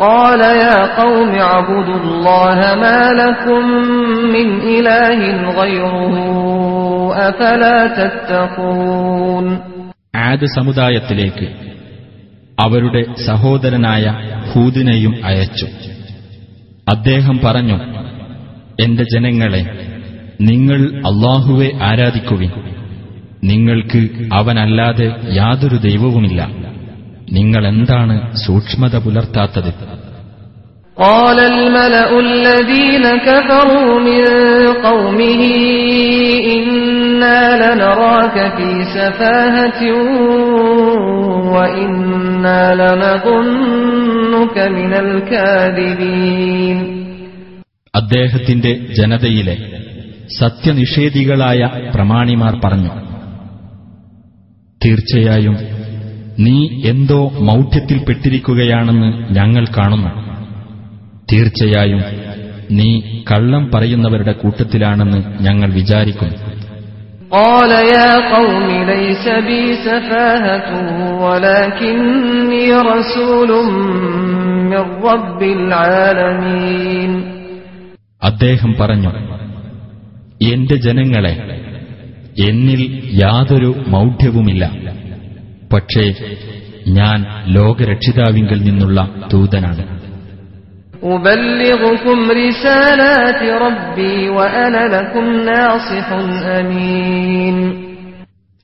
وإلى عاد أخاهم هودا قال يا قوم اعبدوا الله ما لكم من إله غيره أفلا تتقون ആദ് സമുദായത്തിലേക്ക് അവരുടെ സഹോദരനായ ഹൂദിനെയും അയച്ചു അദ്ദേഹം പറഞ്ഞു എന്റെ ജനങ്ങളെ നിങ്ങൾ അള്ളാഹുവെ ആരാധിക്കുവിൻ നിങ്ങൾക്ക് അവനല്ലാതെ യാതൊരു ദൈവവുമില്ല നിങ്ങൾ എന്താണ് സൂക്ഷ്മത പുലർത്താത്തത് قال الملأ الذين كفروا من قومه إن إنا لنراك في سفاهة وإنا لنظنك من الكاذبين അദ്ദേഹത്തിന്റെ ജനതയിലെ സത്യനിഷേധികളായ പ്രമാണിമാർ പറഞ്ഞു തീർച്ചയായും നീ എന്തോ മൗഢ്യത്തിൽപ്പെട്ടിരിക്കുകയാണെന്ന് ഞങ്ങൾ കാണുന്നു തീർച്ചയായും നീ കള്ളം പറയുന്നവരുടെ കൂട്ടത്തിലാണെന്ന് ഞങ്ങൾ വിചാരിക്കുന്നു قال يا قوم ليس بي سفاهة ولكني رسول من رب العالمين അദ്ദേഹം പറഞ്ഞു എന്റെ ജനങ്ങളെ എന്നിൽ യാതൊരു മൗഢ്യവുമില്ല പക്ഷേ ഞാൻ ലോകരക്ഷിതാവിങ്കിൽ നിന്നുള്ള ദൂതനാണ്.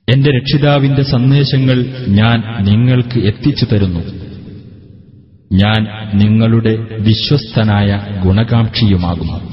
എന്റെ രക്ഷിതാവിന്റെ സന്ദേശങ്ങൾ ഞാൻ നിങ്ങൾക്ക് എത്തിച്ചു തരുന്നു. ഞാൻ നിങ്ങളുടെ വിശ്വസ്തനായ ഗുണകാംക്ഷിയുമാകുന്നു.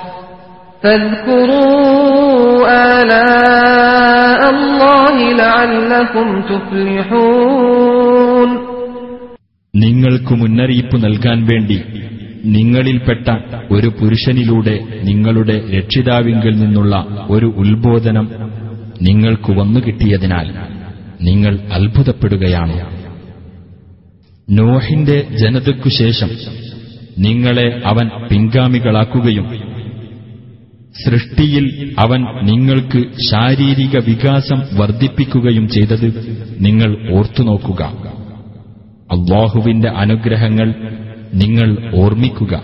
നിങ്ങൾക്ക് മുന്നറിയിപ്പ് നൽകാൻ വേണ്ടി നിങ്ങളിൽപ്പെട്ട ഒരു പുരുഷനിലൂടെ നിങ്ങളുടെ രക്ഷിതാവിങ്കിൽ നിന്നുള്ള ഒരു ഉത്ബോധനം നിങ്ങൾക്ക് വന്നുകിട്ടിയതിനാൽ നിങ്ങൾ അത്ഭുതപ്പെടുകയാണ്. നോഹിന്റെ ജനതയ്ക്കു ശേഷം നിങ്ങളെ അവൻ പിൻഗാമികളാക്കുകയും സൃഷ്ടിയിൽ അവൻ നിങ്ങൾക്ക് ശാരീരിക വികാസം വർദ്ധിപ്പിക്കുകയും ചെയ്തത് നിങ്ങൾ ഓർത്തുനോക്കുക അള്ളാഹുവിന്റെ അനുഗ്രഹങ്ങൾ നിങ്ങൾ ഓർമ്മിക്കുക.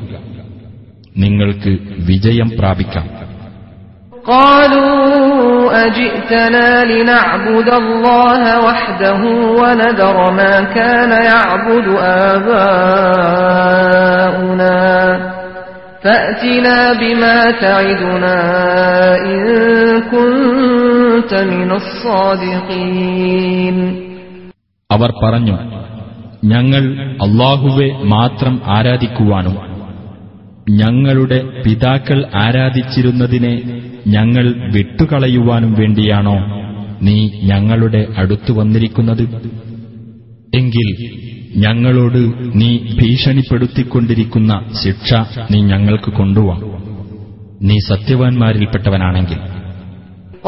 നിങ്ങൾക്ക് വിജയം പ്രാപിക്കാം. ൂനദറമാ فأتنا بما تعدنا إن كنت من الصادقين അവർ പറഞ്ഞു ഞങ്ങൾ അള്ളാഹുവെ മാത്രം ആരാധിക്കുവാനും ഞങ്ങളുടെ പിതാക്കൾ ആരാധിച്ചിരുന്നതിനെ ഞങ്ങൾ വിട്ടുകളയുവാനും വേണ്ടിയാണോ നീ ഞങ്ങളുടെ അടുത്തു വന്നിരിക്കുന്നത് എങ്കിൽ ഞങ്ങളോട് നീ ഭീഷണിപ്പെടുത്തിക്കൊണ്ടിരിക്കുന്ന ശിക്ഷ നീ ഞങ്ങൾക്ക് കൊണ്ടുവാ നീ സത്യവാൻമാരിൽപ്പെട്ടവനാണെങ്കിൽ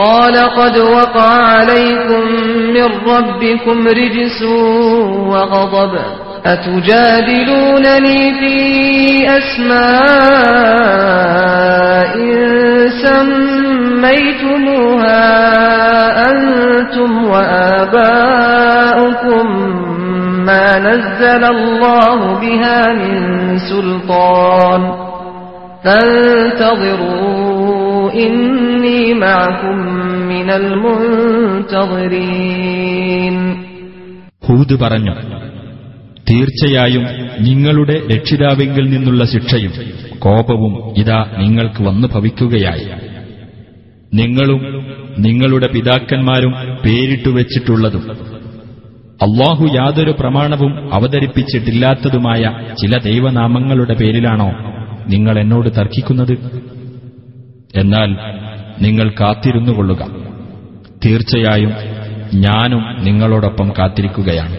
قال قد وقع عليكم من ربكم رجس وغضب أتجادلونني في أسماء سميتموها أنتم وآباؤكم ما نزل الله بها من سلطان فانتظروا إني معكم من المنتظرين ഹൂദ് പറഞ്ഞു തീർച്ചയായും നിങ്ങളുടെ രക്ഷിതാവിങ്കിൽ നിന്നുള്ള ശിക്ഷയും കോപവും ഇതാ നിങ്ങൾക്ക് വന്നു ഭവിക്കുകയായി നിങ്ങളും നിങ്ങളുടെ പിതാക്കന്മാരും പേരിട്ടു വെച്ചിട്ടുള്ളതും അള്ളാഹു യാതൊരു പ്രമാണവും അവതരിപ്പിച്ചിട്ടില്ലാത്തതുമായ ചില ദൈവനാമങ്ങളുടെ പേരിലാണോ നിങ്ങൾ എന്നോട് തർക്കിക്കുന്നത്? എന്നാൽ നിങ്ങൾ കാത്തിരുന്നു കൊള്ളുക തീർച്ചയായും ഞാനും നിങ്ങളോടൊപ്പം കാത്തിരിക്കുകയാണ്.